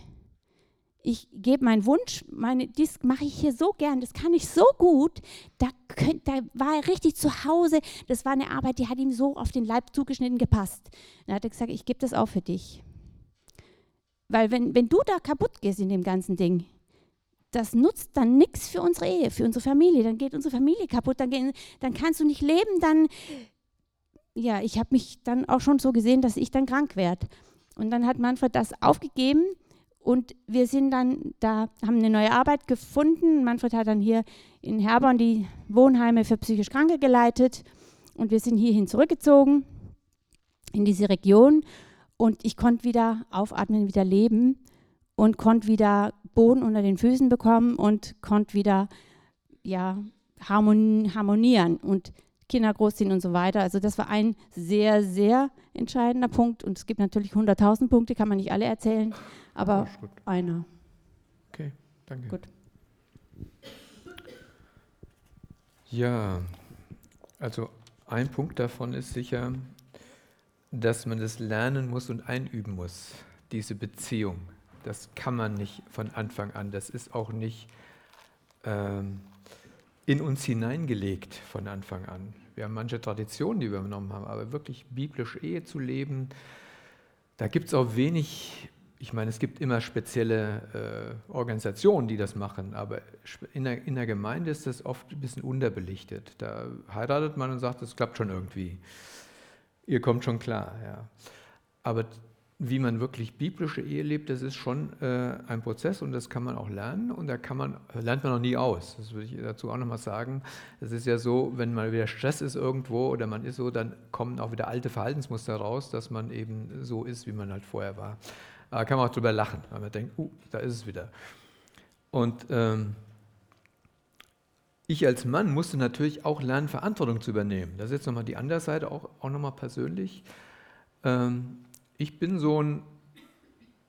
Ich gebe meinen Wunsch, meine, dies mache ich hier so gern, das kann ich so gut. Da, könnt, da war er richtig zu Hause. Das war eine Arbeit, die hat ihm so auf den Leib zugeschnitten gepasst. Dann hat er gesagt: Ich gebe das auf für dich. Weil wenn, wenn du da kaputt gehst in dem ganzen Ding, das nutzt dann nichts für unsere Ehe, für unsere Familie. Dann geht unsere Familie kaputt, dann, gehen, dann kannst du nicht leben, dann, ja, ich habe mich dann auch schon so gesehen, dass ich dann krank werde. Und dann hat Manfred das aufgegeben und wir sind dann da, haben eine neue Arbeit gefunden. Manfred hat dann hier in Herborn die Wohnheime für psychisch Kranke geleitet und wir sind hierhin zurückgezogen in diese Region und ich konnte wieder aufatmen, wieder leben und konnte wieder Boden unter den Füßen bekommen und konnte wieder ja, harmonieren und Kinder großziehen und so weiter. Also das war ein sehr, sehr entscheidender Punkt. Und es gibt natürlich 100.000 Punkte, kann man nicht alle erzählen, aber einer. Okay, danke. Gut. Ja, also ein Punkt davon ist sicher, dass man das lernen muss und einüben muss, diese Beziehung. Das kann man nicht von Anfang an. Das ist auch nicht ähm, in uns hineingelegt von Anfang an. Wir haben manche Traditionen, die wir übernommen haben, aber wirklich biblisch Ehe zu leben, da gibt es auch wenig, ich meine, es gibt immer spezielle äh, Organisationen, die das machen, aber in der, in der Gemeinde ist das oft ein bisschen unterbelichtet. Da heiratet man und sagt, es klappt schon irgendwie. Ihr kommt schon klar, ja. Aber wie man wirklich biblische Ehe lebt, das ist schon äh, ein Prozess und das kann man auch lernen und da kann man, lernt man noch nie aus. Das würde ich dazu auch nochmal sagen. Es ist ja so, wenn mal wieder Stress ist irgendwo oder man ist so, dann kommen auch wieder alte Verhaltensmuster raus, dass man eben so ist, wie man halt vorher war. Da kann man auch drüber lachen, weil man denkt, uh, da ist es wieder. Und ähm, ich als Mann musste natürlich auch lernen, Verantwortung zu übernehmen. Das ist jetzt nochmal die andere Seite, auch, auch nochmal persönlich. Ähm, ich bin so ein,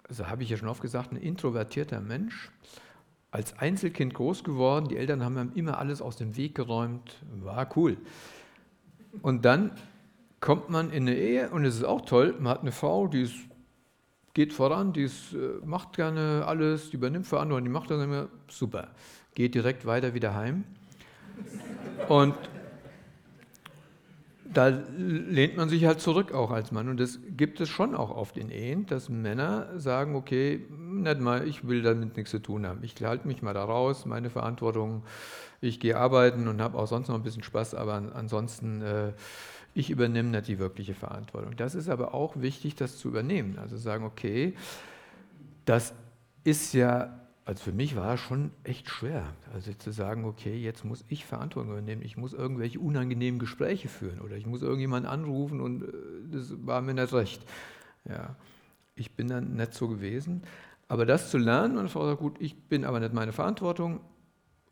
also habe ich ja schon oft gesagt, ein introvertierter Mensch. Als Einzelkind groß geworden, die Eltern haben immer alles aus dem Weg geräumt, war cool. Und dann kommt man in eine Ehe und es ist auch toll, man hat eine Frau, die ist, geht voran, die ist, äh, macht gerne alles, die übernimmt Verantwortung, die macht das immer super, geht direkt weiter wieder heim. Und da lehnt man sich halt zurück auch als Mann. Und das gibt es schon auch oft in Ehen, dass Männer sagen, okay, nicht mal, ich will damit nichts zu tun haben. Ich halte mich mal da raus, meine Verantwortung, ich gehe arbeiten und habe auch sonst noch ein bisschen Spaß, aber ansonsten, äh, ich übernehme nicht die wirkliche Verantwortung. Das ist aber auch wichtig, das zu übernehmen. Also sagen, okay, das ist ja also für mich war es schon echt schwer. Also zu sagen, okay, jetzt muss ich Verantwortung übernehmen, ich muss irgendwelche unangenehmen Gespräche führen oder ich muss irgendjemanden anrufen und äh, das war mir nicht recht. Ja, ich bin dann nicht so gewesen. Aber das zu lernen, und Frau sagt, gut, ich bin aber nicht meine Verantwortung.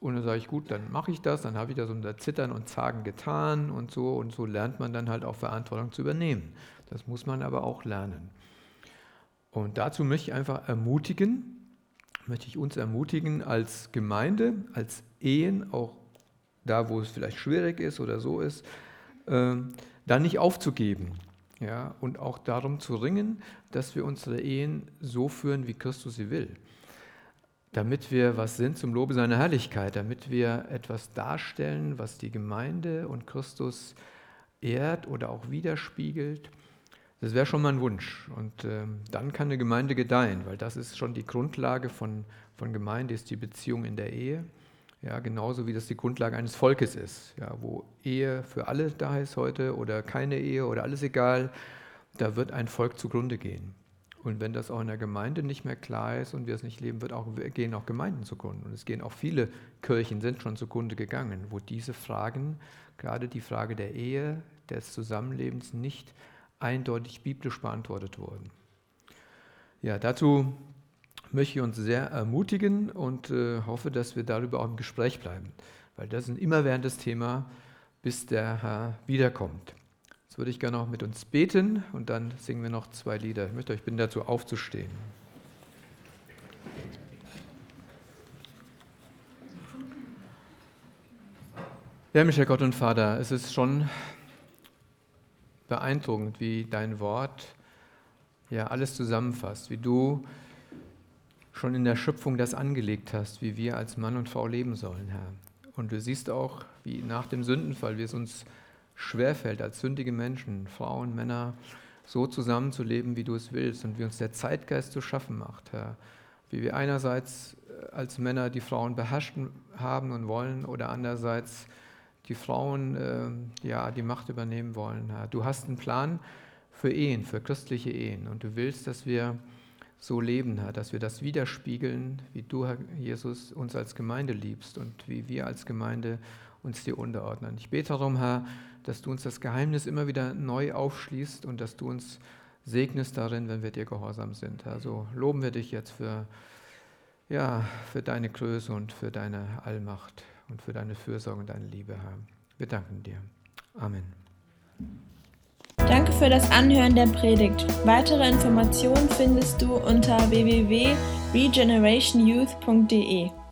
Und dann sage ich, gut, dann mache ich das, dann habe ich das unter Zittern und Zagen getan und so. Und so lernt man dann halt auch Verantwortung zu übernehmen. Das muss man aber auch lernen. Und dazu möchte ich einfach ermutigen, möchte ich uns ermutigen, als Gemeinde, als Ehen, auch da, wo es vielleicht schwierig ist oder so ist, äh, da nicht aufzugeben. Ja, und auch darum zu ringen, dass wir unsere Ehen so führen, wie Christus sie will. Damit wir was sind zum Lobe seiner Herrlichkeit, damit wir etwas darstellen, was die Gemeinde und Christus ehrt oder auch widerspiegelt. Das wäre schon mal ein Wunsch. Und äh, dann kann eine Gemeinde gedeihen, weil das ist schon die Grundlage von, von Gemeinde, ist die Beziehung in der Ehe. Ja, genauso wie das die Grundlage eines Volkes ist, ja, wo Ehe für alle da ist heute oder keine Ehe oder alles egal, da wird ein Volk zugrunde gehen. Und wenn das auch in der Gemeinde nicht mehr klar ist und wir es nicht leben, wird auch, gehen auch Gemeinden zugrunde. Und es gehen auch viele Kirchen, sind schon zugrunde gegangen, wo diese Fragen, gerade die Frage der Ehe, des Zusammenlebens nicht eindeutig biblisch beantwortet wurden. Ja, dazu möchte ich uns sehr ermutigen und äh, hoffe, dass wir darüber auch im Gespräch bleiben, weil das ist ein immerwährendes Thema, bis der Herr wiederkommt. Jetzt würde ich gerne noch mit uns beten und dann singen wir noch zwei Lieder. Ich möchte euch bitten, dazu aufzustehen. Ja, Herr Gott und Vater, es ist schon beeindruckend, wie dein Wort ja alles zusammenfasst, wie du schon in der Schöpfung das angelegt hast, wie wir als Mann und Frau leben sollen, Herr. Und du siehst auch, wie nach dem Sündenfall, wie es uns schwerfällt, als sündige Menschen, Frauen, Männer, so zusammenzuleben, wie du es willst und wie uns der Zeitgeist zu schaffen macht, Herr. Wie wir einerseits äh, als Männer die Frauen beherrschen haben und wollen oder andererseits die Frauen äh, ja, die Macht übernehmen wollen. Du hast einen Plan für Ehen, für christliche Ehen und du willst, dass wir so leben, Herr, dass wir das widerspiegeln, wie du, Herr Jesus, uns als Gemeinde liebst und wie wir als Gemeinde uns dir unterordnen. Ich bete darum, Herr, dass du uns das Geheimnis immer wieder neu aufschließt und dass du uns segnest darin, wenn wir dir gehorsam sind. Herr, so loben wir dich jetzt für, ja, für deine Größe und für deine Allmacht und für deine Fürsorge und deine Liebe, Herr. Wir danken dir. Amen. Danke für das Anhören der Predigt. Weitere Informationen findest du unter www.regenerationyouth.de.